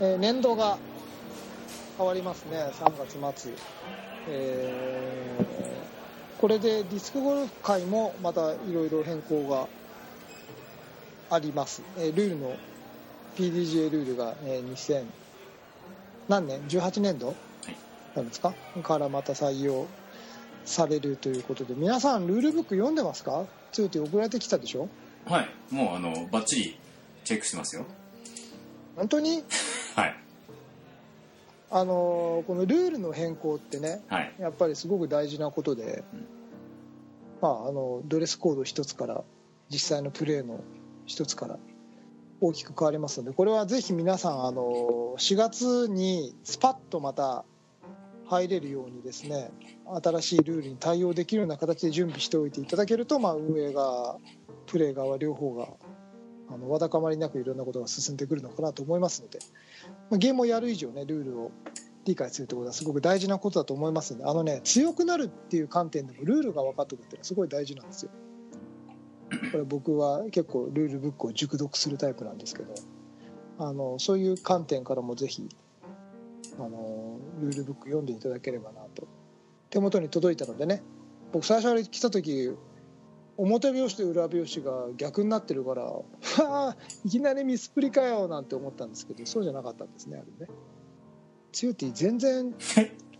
えー年度が変わりますね。3月末、えーこれでディスクゴルフ界もまたいろいろ変更があります、えールールの PDGA ルールが、えー2000何年？18年度？なんですか？からまた採用されるということで。皆さんルールブック読んでますか？ついて送られてきたでしょ？はい。もうあのバッチリチェックしてますよ。本当に？はい。あのーこのルールの変更ってねはい。やっぱりすごく大事なことで、うん。まあ、あのドレスコード一つから実際のプレーの一つから大きく変わりますのでこれはぜひ皆さんあの4月にスパッとまた入れるようにですね新しいルールに対応できるような形で準備しておいていただけると、まあ、運営側プレー側両方があのわだかまりなくいろんなことが進んでくるのかなと思いますので、まあゲームをやる以上ねルールを理解するということはすごく大事なことだと思いますのであのね強くなるっていう観点でもルールが分かっておくっていうのはすごい大事なんですよ。これ僕は結構ルールブックを熟読するタイプなんですけどあのそういう観点からもぜひあのルールブック読んでいただければなと手元に届いたのでね僕最初に来た時表拍子と裏拍子が逆になってるから「う わあいきなりミスプリかよ」なんて思ったんですけどそうじゃなかったんですねあれね。強いって全然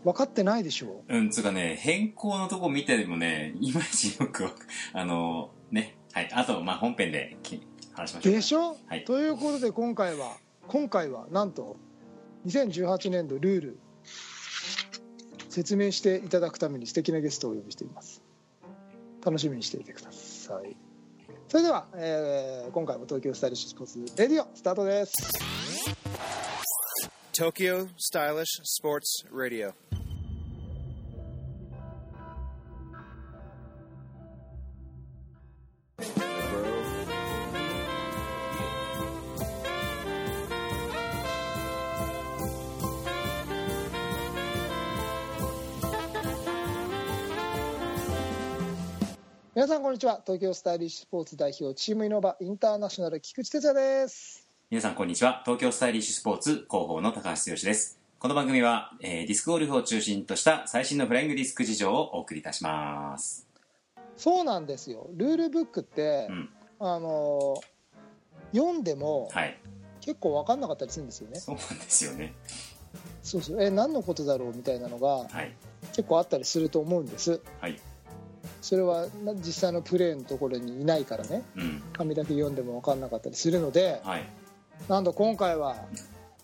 分かってないでしょ。うんつうかね変更のとこ見てもねいまいちよくあのねはい。あとまあ本編でき話しましょうでしょ、はい。ということで今回は今回はなんと2018年度ルール説明していただくために素敵なゲストをお呼びしています楽しみにしていてくださいそれでは、えー今回も東京スタイリッシュスポーツレディオスタートです Tokyo Stylish Sports Radio. 皆さんこんにちは。東京スタイリッシュスポーツ代表チームイノバインターナショナル菊池哲也です。皆さんこんにちは。東京スタイリッシュスポーツ広報の高橋剛です。この番組は、えーディスクゴルフを中心とした最新のフライングディスク事情をお送りいたします。そうなんですよ。ルールブックって、うん。あの読んでもはい。結構分かんなかったりするんですよね。そうなんですよね。そうそう。え何のことだろうみたいなのがはい。結構あったりすると思うんです。はいそれはな実際のプレーのところにいないからね。うん。紙だけ読んでも分かんなかったりするのではい。なんと今回は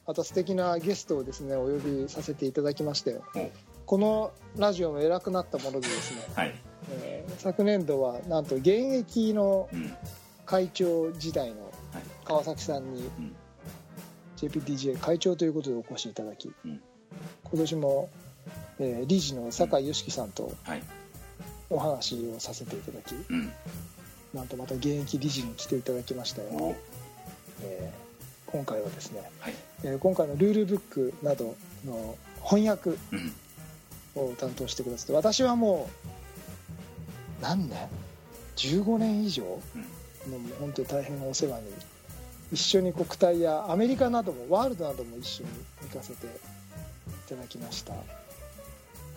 また素敵なゲストをですねお呼びさせていただきましてお。このラジオも偉くなったものでですね、はい。えー昨年度はなんと現役のうん。会長時代のはい。川崎さんにうん。JPDJ 会長ということでお越しいただき、うん。今年も、えー理事の酒井良樹さんとはいお話をさせていただきうん。なんとまた現役理事に来ていただきましたよ、お。えー今回はですね、はい。えー今回のルールブックなどの翻訳うん。を担当してくださって私はもう何年？15年以上、もう本当に大変お世話に一緒に国体やアメリカなどもワールドなども一緒に行かせていただきました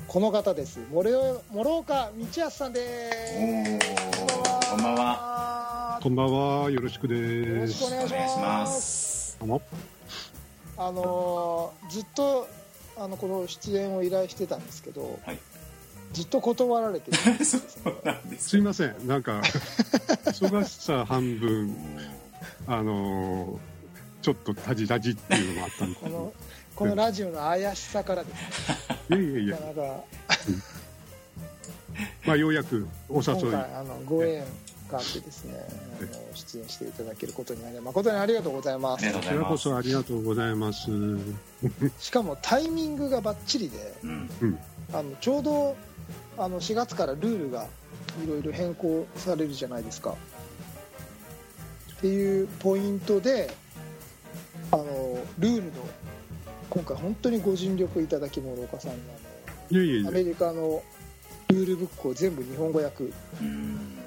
この方です。諸諸岡道康さんです。おこんばんは。こんばんは、よろしくよろです。しくお願いしまますあのーずっとあのこの出演を依頼してたんですけど、はい。ずっと断られてるんです そねすすいません、なんか、忙しさ半分、あのーちょっとタジタジっていうのがあったんですこのラジオの怪しさからです。ねいやいやいや、なかなかまあ、ようやくお今誘い、回あのご縁があってですねあの出演していただけることになり誠にありがとうございます。こちらこそありがとうございます。しかもタイミングがバッチリでうん。あのちょうどあの4月からルールがいろいろ変更されるじゃないですか。っていうポイントであのルールの今回本当にご尽力いただき諸岡さんにいやいやいやあのア、メリカのルールブックを全部日本語訳。うん。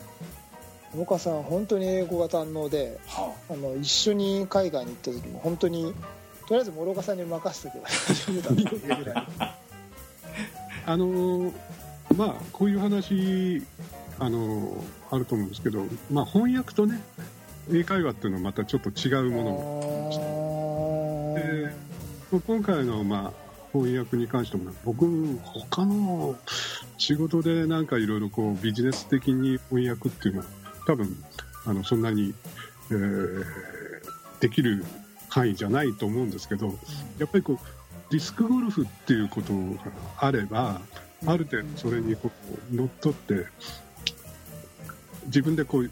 諸岡さん本当に英語が堪能ではあ。の一緒に海外に行った時も本当にとりあえず諸岡さんに任せとけば大丈夫だってい。うぐらいあのーまあこういう話あのーあると思うんですけど、まあ、翻訳とね英会話っていうのはまたちょっと違うものも今回の、まあ、翻訳に関しても僕他の仕事でなんかいろいろこうビジネス的に翻訳っていうのは多分あのそんなに、えーできる範囲じゃないと思うんですけどやっぱりこうディスクゴルフっていうことがあればある程度それにこう乗っ取って自分でこう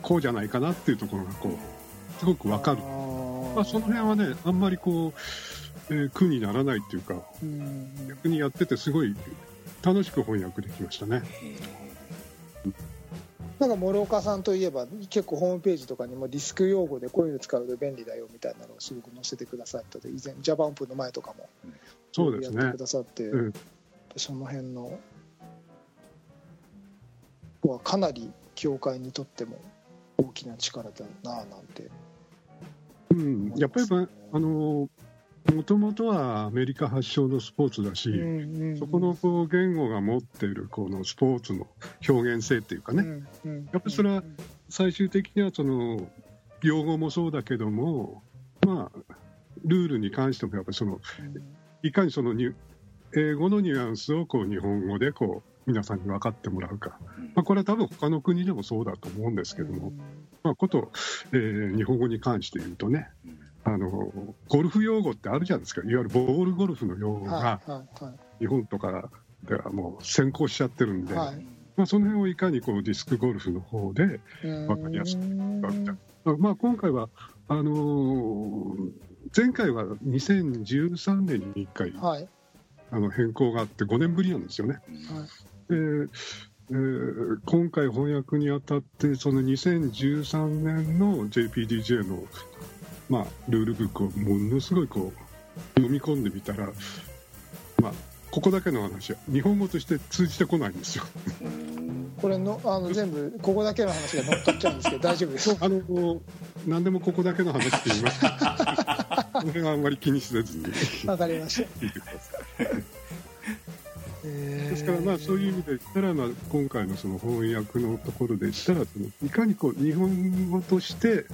こうじゃないかなっていうところがこうすごくわかる。まあ、その辺はね、あんまりこう、えー苦にならないっていうか、うん逆にやっててすごい楽しく翻訳できましたね。なんか諸岡さんといえば結構ホームページとかにもディスク用語でこういうの使うと便利だよみたいなのをすごく載せてくださったで以前ジャパンプの前とかもそうですねやってく。ださって、うんその辺のはかなり協会にとっても大きな力だなぁなんてうん、やっぱり、まああのもともとはアメリカ発祥のスポーツだし、そこのこう言語が持っているこのスポーツの表現性っていうかね、やっぱりそれは最終的にはその用語もそうだけども、まあ、ルールに関してもやっぱりそのいかにそのニュ英語のニュアンスをこう日本語でこう皆さんに分かってもらうか、まあ、これは多分他の国でもそうだと思うんですけども、まあ、こと、えー日本語に関して言うとねあのゴルフ用語ってあるじゃないですか。いわゆるボールゴルフの用語がはいはいは日本とかではもう先行しちゃってるんで、いはい。まあ、その辺をいかにこうディスクゴルフの方でわかりやすくまあ、今回はあのー前回は2013年に1回はい。あの変更があって5年ぶりなんですよね。でえー今回翻訳にあたってその2013年の JPDJ の、まあ、ルールブックをものすごいこう読み込んでみたら、まあ、ここだけの話は日本語として通じてこないんですよ。これのあの全部ここだけの話が乗っ取っちゃうんですけど大丈夫です。あの何でもここだけの話って言いますけど この辺はあんまり気にせずに。わかりました。でですから、まあ、そういう意味で言ったら、まあ、今回のその翻訳のところでしたら、そのいかにこう日本語として、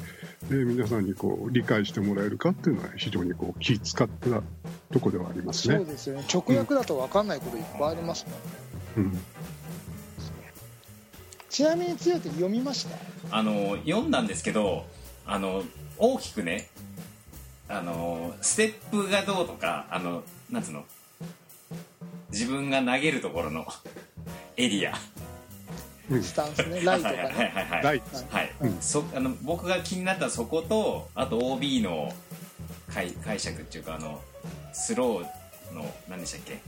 えー皆さんにこう理解してもらえるかっていうのは、非常にこう気使ったところではありますね。そうですよね。直訳だと分かんないこといっぱいありますもんうん。ちなみに強いって読みました？あの読んだんですけどあの大きくねあのステップがどうとかあのなんつうの？自分が投げるところのエリア。スタンスね。ライトかはいはいねはいはい。はい、うん。そあの僕が気になったそことあと OB の解解釈っていうかあのスローの何でしたっけ？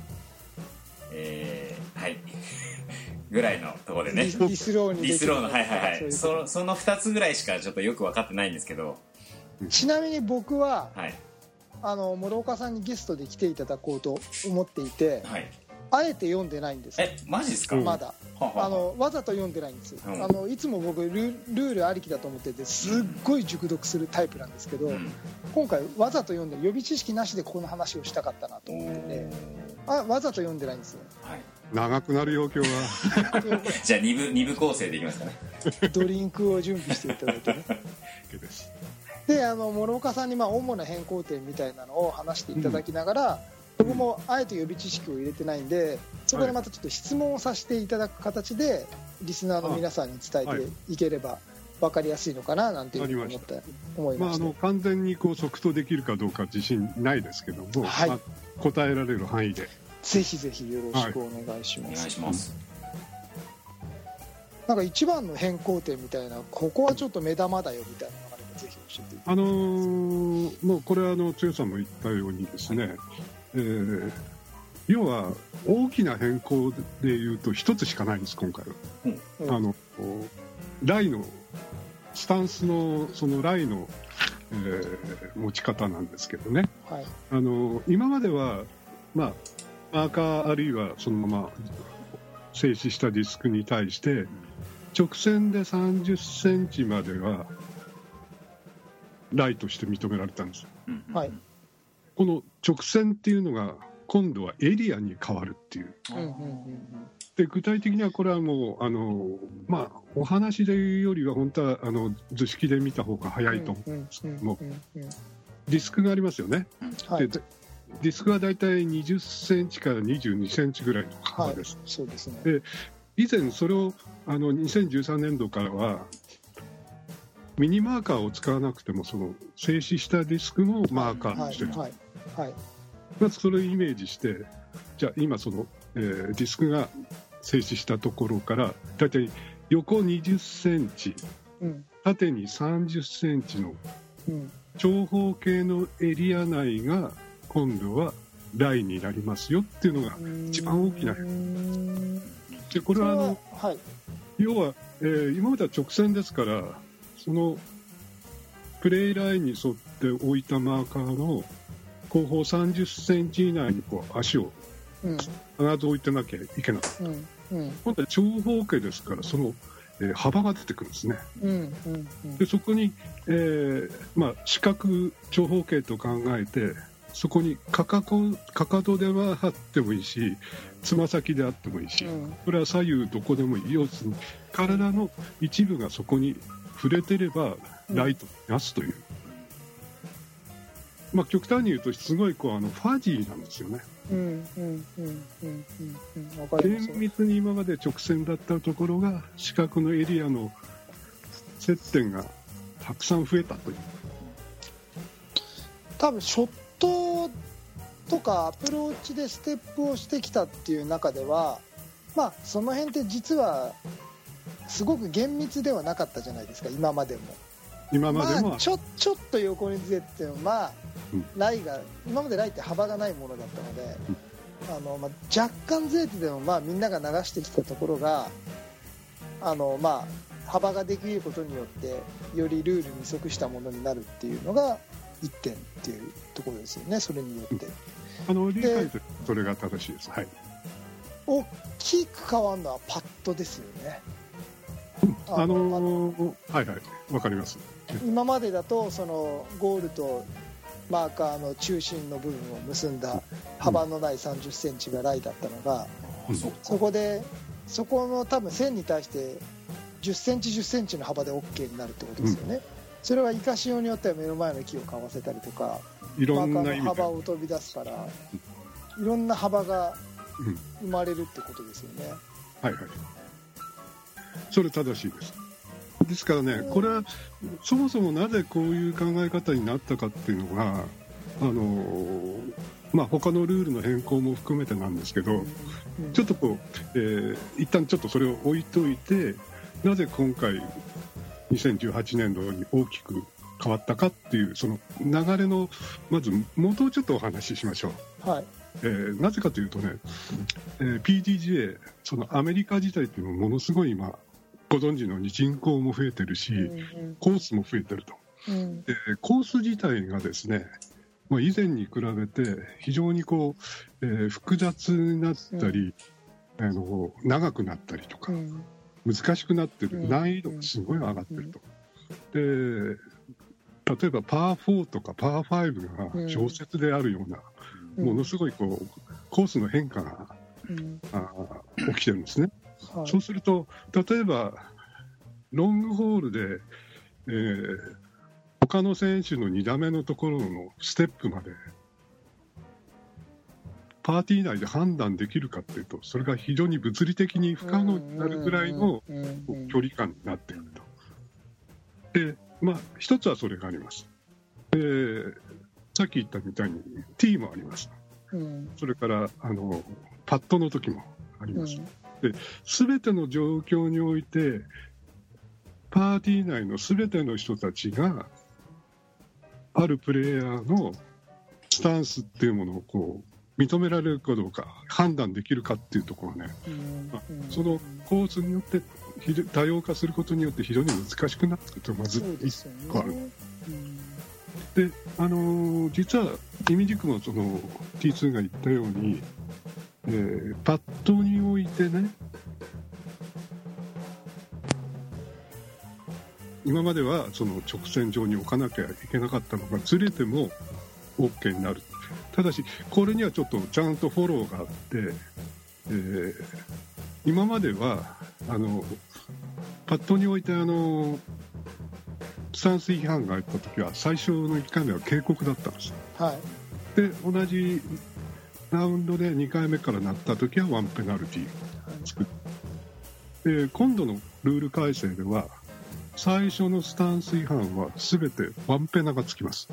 えー、はい。ぐらいのところでね。ディスローにディスローのはいはいはい。そういうそのその2つぐらいしかちょっとよく分かってないんですけど。ちなみに僕ははいあの諸岡さんにゲストで来ていただこうと思っていてはい。あえて読んでないんです。えマジですか、うん。まだははあ。のわざと読んでないんです、うん。あのいつも僕ルルールありきだと思っててすっごい熟読するタイプなんですけど、うん。今回わざと読んで予備知識なしでここの話をしたかったなと思ってて。あわざと読んでないんですよ。はい、長くなる要求は じゃあ2部二部構成でいきますかね。ドリンクを準備していただいてね。です。であの諸岡さんにまあ主な変更点みたいなのを話していただきながら、僕もあえて予備知識を入れてないんでそこでまたちょっと質問をさせていただく形でリスナーの皆さんに伝はいえてい。ければ分かりやすいのかななんていうふうに思って思いまあ、ました、あの完全にこう即答できるかどうか自信ないですけども、はい。まあ答えられる範囲で、ぜひぜひよろしくお願いしお願ます、い。します、なんか一番の変更点みたいなここはちょっと目玉だよみたいなのがあればぜひ教えていただあのーもうこれはあの剛さんも言ったようにですね、えー要は大きな変更で言うと一つしかないんです今回は。うんあのライのスタンスのそのライの、えー持ち方なんですけどね。はい。あの今までは、まあ、マーカーあるいはそのまま静止したディスクに対して直線で30センチまではライとして認められたんですうんはい。この直線っていうのが今度はエリアに変わるっていう。うんうんうんで具体的にはこれはもうあの、まあ、お話で言うよりは本当はあの図式で見た方が早いと思う、うんうんもうんうん。ディスクがありますよね、はい。でディスクはだいたい20センチから22センチぐらいのはい幅です、そうですね。で以前それをあの2013年度からはミニマーカーを使わなくてもその静止したディスクもマーカーはいにしてる、はいはいまずそれをイメージしてじゃあ今その、えーディスクが静止したところからだいたい横20センチうん。縦に30センチのうん。長方形のエリア内が今度はラインになりますよっていうのが一番大きな。うん。でこれはあのはい。要は、えー今までは直線ですからそのプレイラインに沿って置いたマーカーの後方30センチ以内にこう足をうん。必ず置いてなきゃいけない。うん。うん。今度は長方形ですからその、えー幅が出てくるんですね。うん。うん。うん。でそこに、えーまあ、四角長方形と考えてそこにかかこかかとではあってもいいしつま先であってもいいし、うん。これは左右どこでもいい。要するに体の一部がそこに触れてればライトに出すという、まあ、極端に言うとすごいこうあのファジーなんですよね。厳密に今まで直線だったところが四角のエリアの接点がたくさん増えたという。多分ショットとかアプローチでステップをしてきたっていう中ではまあその辺って実はすごく厳密ではなかったじゃないですか今までも。今までも、まあ、ちょちょっと横にずれてもまあ、うん。ライが今までライって幅がないものだったので、あのまあ、若干ずれてても、まあ、みんなが流してきたところがあの、まあ、幅ができることによってよりルールに即したものになるっていうのが1点っていうところですよねそれによって。あの理解とそれが正しいです。はい。大きく変わるのはパッドですよねあのーはいはい、わかります。今までだとそのゴールとマーカーの中心の部分を結んだ幅のない3 0センチがライだったのが、うん。そこでそこの多分線に対して1 0センチ1 0センチの幅で OK になるってことですよね、それは生かしようによっては目の前の木をかわせたりとかマーカーの幅。を飛び出すからいろんな幅がうん。生まれるってことですよね、はいはい。それ正しいです。ですからね、これはそもそもなぜこういう考え方になったかっていうのが、あのーまあ他のルールの変更も含めてなんですけど、うんちょっとこう、えー一旦ちょっとそれを置いといて、なぜ今回、2018年度に大きく変わったかっていう、その流れの、まず元をちょっとお話ししましょう。はいえーなぜかというとね、えー PDGA、そのアメリカ自体っていうのはものすごい今、ご存知のように人口も増えてるし、うんコースも増えてると。うん。でコース自体がですね、まあ、以前に比べて非常にこう、えー複雑になったり、あの長くなったりとかう、ん。難しくなってる、うん。難易度がすごい上がってると。で例えばパー4とかパー5が小説であるような、うん。ものすごいこうコースの変化がうん。あー起きてるんですね。はいそうすると、例えば、ロングホールで、えー他の選手の2打目のところのステップまで、パーティー内で判断できるかっていうと、それが非常に物理的に不可能になるぐらいの距離感になっていると。で、まあ、一つはそれがあります。でさっき言ったみたいに T もあります。うんそれからあのパットの時もありうんます。すべての状況において、パーティー内のすべての人たちが、あるプレイヤーのスタンスっていうものをこう認められるかどうか、判断できるかっていうところね、うんまあそのコースによって多様化することによって非常に難しくなってくると、まずそうですよね一個ある。うんで、あのー実は、イミジクもその T2 が言ったように、えーパッドにおいてね、今まではその直線上に置かなきゃいけなかったのがずれても OK になる。ただしこれにはちょっとちゃんとフォローがあって、えー今まではあのパッドにおいてあのスタンス違反があった時は最初の1回目は警告だったんですはい。で同じラウンドで2回目からなった時はワンペナルティーを作るで今度のルール改正では最初のスタンス違反は全てワンペナがつきます。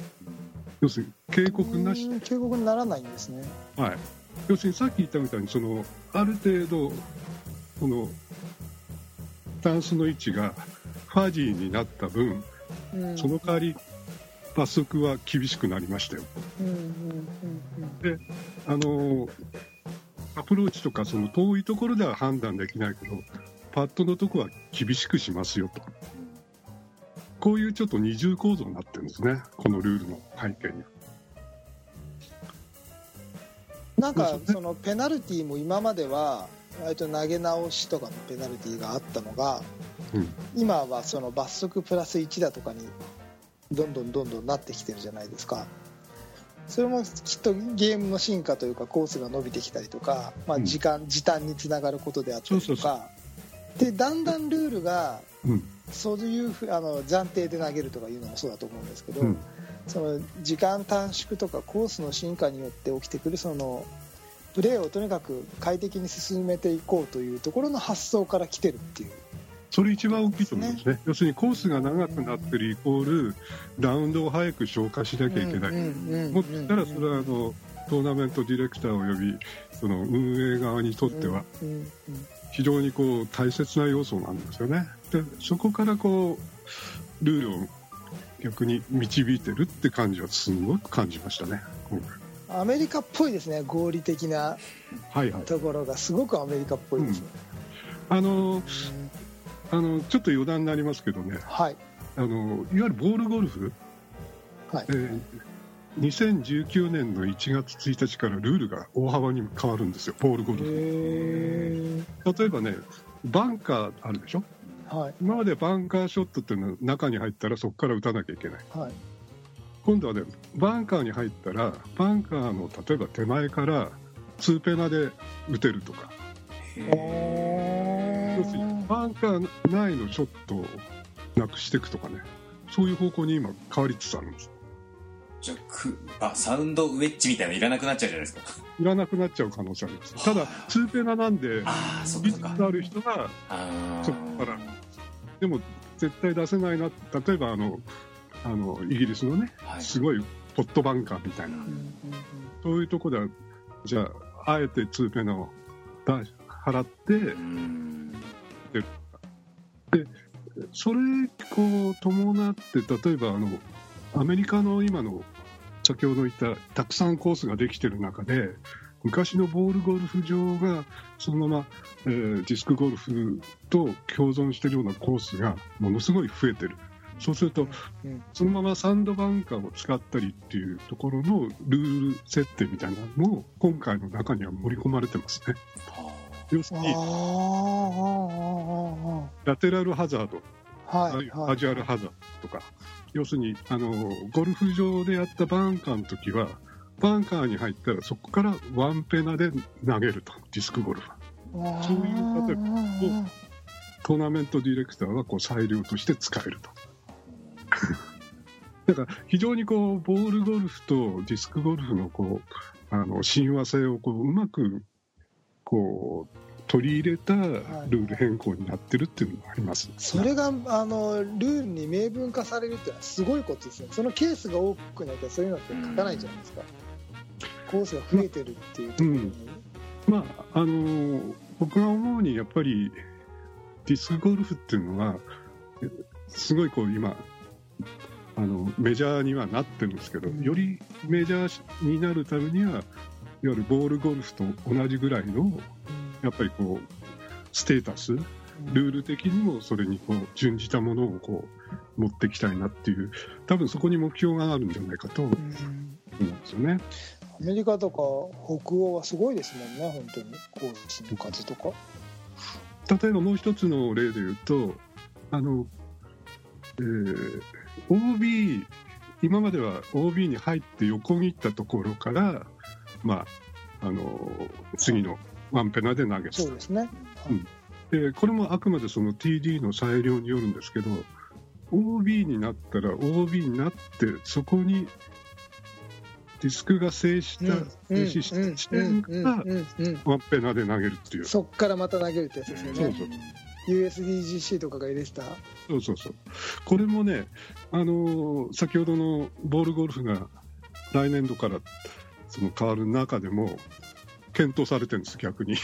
要するに警告なし。警告にならないんですね。はい、要するにさっき言ったみたいにそのある程度このスタンスの位置がファジーになった分うん。その代わり罰則は厳しくなりましたよ。うんうんうんあのアプローチとかその遠いところでは判断できないけどパッドのとこは厳しくしますよと。こういうちょっと二重構造になってるんですね。このルールの背景に。なんかそのペナルティーも今までは割と投げ直しとかのペナルティーがあったのがうん。今はその罰則プラス1だとかにどんどんどんどんなってきてるじゃないですかそれもきっとゲームの進化というかコースが伸びてきたりとか、まあ、うん。時間、時短につながることであったりとか。でだんだんルールがうん。そういうふあの暫定で投げるとかいうのもそうだと思うんですけど、うん。その時間短縮とかコースの進化によって起きてくるそのプレーをとにかく快適に進めていこうというところの発想から来てるっていうそれ一番大きいと思うんですね。要するにコースが長くなってるイコールラウンドを早く消化しなきゃいけない、もっと言ったらそれはあのトーナメントディレクターおよびその運営側にとっては非常にこう大切な要素なんですよね。でそこからこうルールを逆に導いてるって感じはすごく感じましたね今回。アメリカっぽいですね合理的なはいはい。ところが。すごくアメリカっぽいですね、あのうん。あのちょっと余談になりますけどね。はい。あのいわゆるボールゴルフ、はい。えー2019年の1月1日からルールが大幅に変わるんですよ、ボールゴルフ。へ例えばね、バンカーあるでしょ、ーはい。今までバンカーショットっていうのは中に入ったらそこから打たなきゃいけない。はい。今度はね、バンカーに入ったら、バンカーの例えば手前から2ペナで打てるとか、要するにバンカー内のショットをなくしていくとかね、そういう方向に今変わりつつあるんです。じゃあサウンドウェッジみたいなのいらなくなっちゃうじゃないですか。いらなくなっちゃう可能性あります。ただ、2ペナなんで、ああそっ技かそっか。術ある人がそこから、でも絶対出せないな、例えばあのあのイギリスのね、はい。すごいポットバンカーみたいな、そういうとこでは、じゃあ、あえて2ペナを出払ってう、んでそれこう伴って、例えばあのアメリカの今の先ほど言ったたくさんコースができてる中で、昔のボールゴルフ場がそのまま、えーディスクゴルフと共存しているようなコースがものすごい増えてる。そうすると、そのままサンドバンカーを使ったりっていうところのルール設定みたいなのも今回の中には盛り込まれてますね。は要するにラテラルハザード、はいはい。カジュアルハザードとか、要するにあのゴルフ場でやったバンカーの時は、バンカーに入ったらそこからワンペナで投げると、ディスクゴルフ。そういう例えばトーナメントディレクターはこう裁量として使えると。だから非常にこうボールゴルフとディスクゴルフのこうあの親和性をこううまくこう取り入れたルール変更になってるっていうのがあります。それがあのルールに明文化されるっていうのはすごいことですねそのケースが多くなったらそういうのって書かないじゃないですか、コースが増えてるっていうところに、まああの僕が思うにやっぱりディスクゴルフっていうのはえすごいこう今あのメジャーにはなってるんですけど、うん。よりメジャーになるためにはいわゆるボールゴルフと同じぐらいのやっぱりこうステータスルール的にもそれにこう準じたものをこう持っていきたいなっていう多分そこに目標があるんじゃないかと思うん。うんですよね。アメリカとか北欧はすごいですもんね本当に。コースの数とか。例えばもう一つの例で言うとあの、えー OB 今までは OB に入って横切ったところから、まあ、あの次のワンペナで投げてたそうですね。でこれもあくまでその TD の裁量によるんですけど OB になったら OB になってそこにディスクが静止した、静止した地点からうんうんワンペナで投げるっていう。そっからまた投げるってやつですよね。そうそう USDGC とかが入れてた。そうそうそう。これもね、あのー先ほどのボールゴルフが来年度からその変わる中でも検討されてるんです、逆に。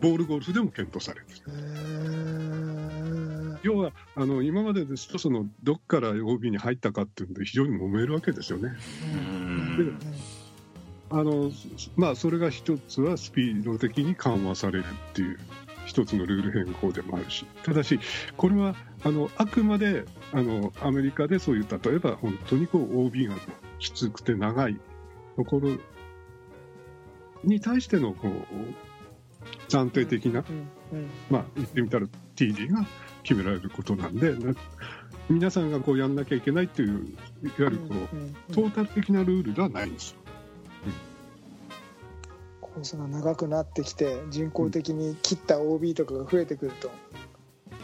ボールゴルフでも検討されてる。要はあの今までですとそのどっから OB に入ったかっていうんで非常に揉めるわけですよね。うんあのまあそれが一つはスピード的に緩和されるっていう一つのルール変更でもあるしただしこれはあのあくまであのアメリカでそういう例えば本当にこう OB がきつくて長いところに対してのこう暫定的な、まあ言ってみたら TD が決められることなんでな皆さんがこうやんなきゃいけないっていういわゆるこう、トータル的なルールではないんですよ。コースが長くなってきて人工的に切った OB とかが増えてくると、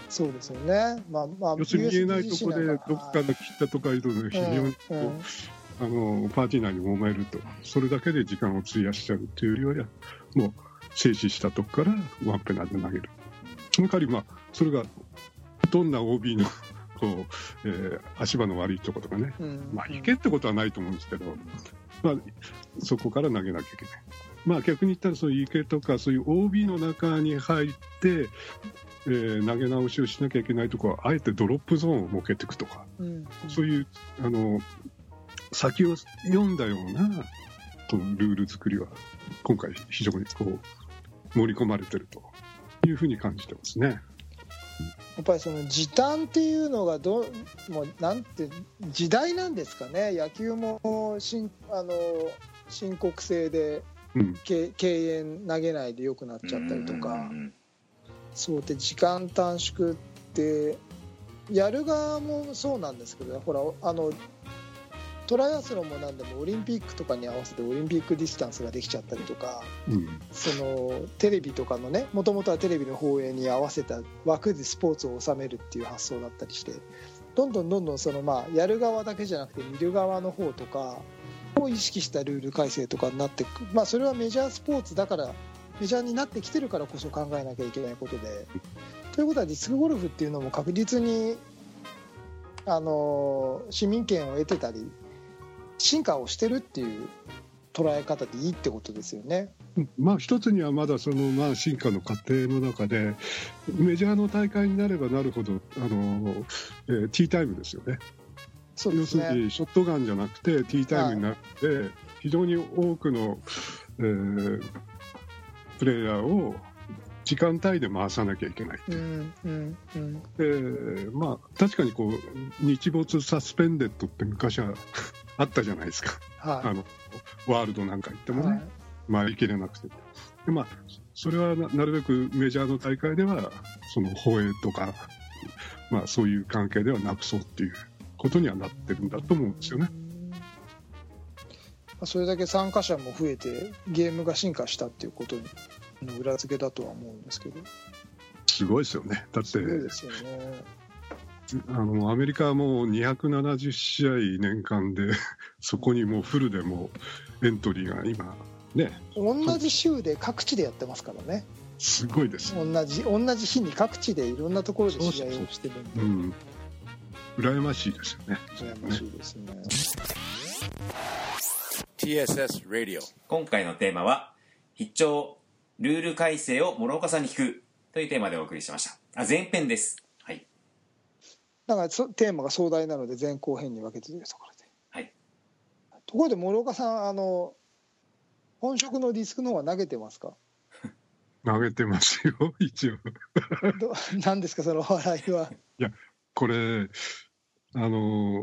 そうですよね。まあまあ要するに見えないところでどっかで切ったとかいうとね非常にあのパーティー内に揉めると。それだけで時間を費やしちゃうっていうよりはもう静止したとこからワンペナで投げる。その代わりまあそれがどんな OB の こう、えー足場の悪いところとかね。うん。まあいけってことはないと思うんですけど、まあ、そこから投げなきゃいけない。まあ逆に言ったらそういう池とかそういう OB の中に入って、えー投げ直しをしなきゃいけないところはあえてドロップゾーンを設けていくとか、うん。そういうあの先を読んだようなこのルール作りは今回非常にこう盛り込まれてるというふうに感じてますね。やっぱりその時短っていうのがどうもうなんて時代なんですかね。野球もしあの申告制でうん、敬敬遠投げないでよくなっちゃったりとか、うんそうで時間短縮ってやる側もそうなんですけどほらあのトライアスロンもなんでもオリンピックとかに合わせてオリンピックディスタンスができちゃったりとかうん、そのテレビとかのねもともとはテレビの放映に合わせた枠でスポーツを収めるっていう発想だったりしてどんどんどんどんそのまあやる側だけじゃなくて見る側の方とかを意識したルール改正とかになってくまあそれはメジャースポーツだからメジャーになってきてるからこそ考えなきゃいけないことで。ということはディスクゴルフっていうのも確実にあの市民権を得てたり進化をしてるっていう捉え方でいいってことですよね。まあ一つにはまだそのまあ進化の過程の中でメジャーの大会になればなるほどあの、えーティータイムですよね要するそうですね。にショットガンじゃなくてティータイムになって、非常に多くの、えープレイヤーを時間帯で回さなきゃいけない。うんうんうんでまあ確かにこう日没サスペンデッドって昔はあったじゃないですかあはのワールドなんか行ってい。もね、はい回りきれなくてで、まあ、それはななるべくメジャーの大会ではその放映とか、まあ、そういう関係ではなくそうっていうことにはなってるんだと思うんですよね。まあそれだけ参加者も増えてゲームが進化したっていうことの裏付けだとは思うんですけどすごいですよね。だってすごいですよね。あのアメリカはもう270試合年間で そこにもうフルでもうエントリーが今ね同じ週で各地でやってますからねすごいです。同じ同じ日に各地でいろんなところで試合をしてるんでうん羨ましいですよね。羨ましいですね。TSS Radio. 今回のテーマは必聴ルール改正を諸岡さんに聞くというテーマでお送りしましたあ前編ですはいだからそテーマが壮大なので前後編に分けてというところで。はい。ところで諸岡さんあの本職のディスクの方は投げてますか？投げてますよ一応。ど何ですか？その笑いは。これあの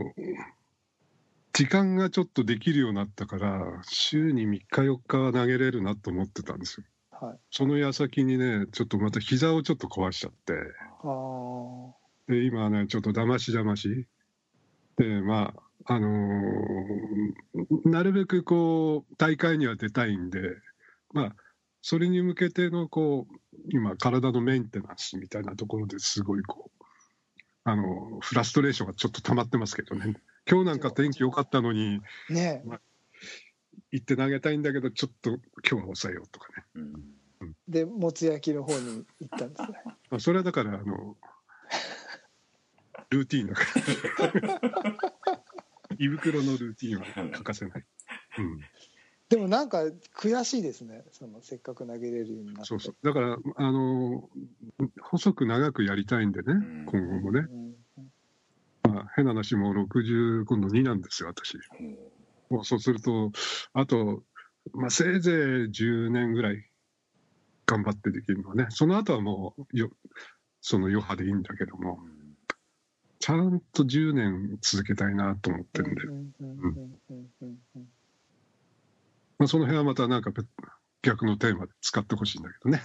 時間がちょっとできるようになったから週に3日4日は投げれるなと思ってたんですよ。はい、その矢先にねちょっとまた膝をちょっと壊しちゃって。あー。で今ねちょっとだましだましでまああのーなるべくこう、大会には出たいんで、まあ、それに向けてのこう、今、体のメンテナンスみたいなところですごいこう、あの、フラストレーションがちょっと溜まってますけどね。今日なんか天気良かったのに、ね行って投げたいんだけど、ちょっと今日は抑えようとかね。うんでもつ焼きの方に行ったんですね まあ、それはだから、あの、ルーティーンだから。胃袋のルーティーンは欠かせない。うん、でもなんか悔しいですねそのせっかく投げれるようになってそうそう。だから、あの、細く長くやりたいんでね、ん今後もね。うんまあ、変な話も60、今度2なんですよ、私。もうそうすると、あと、まあ、せいぜい10年ぐらい頑張ってできるのはね、その後はもうよ、その余波でいいんだけども、ちゃんと10年続けたいなと思ってるんで、まあ、その辺はまたなんか別逆のテーマで使ってほしいんだけどね、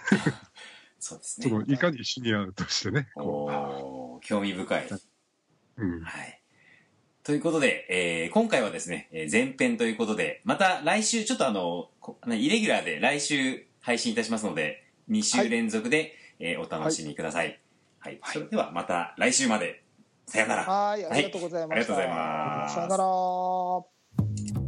そうですそのね。いかにシニアとしてね、こ おー興味深い。う うん、はい。ということで、えー今回はですね、えー前編ということで、また来週、ちょっとあの、イレギュラーで来週配信いたしますので、2週連続で、えーお楽しみください。はい。それではまた来週まで。さよなら。はい、ありがとうございました。はい、ありがとうございます。さよなら。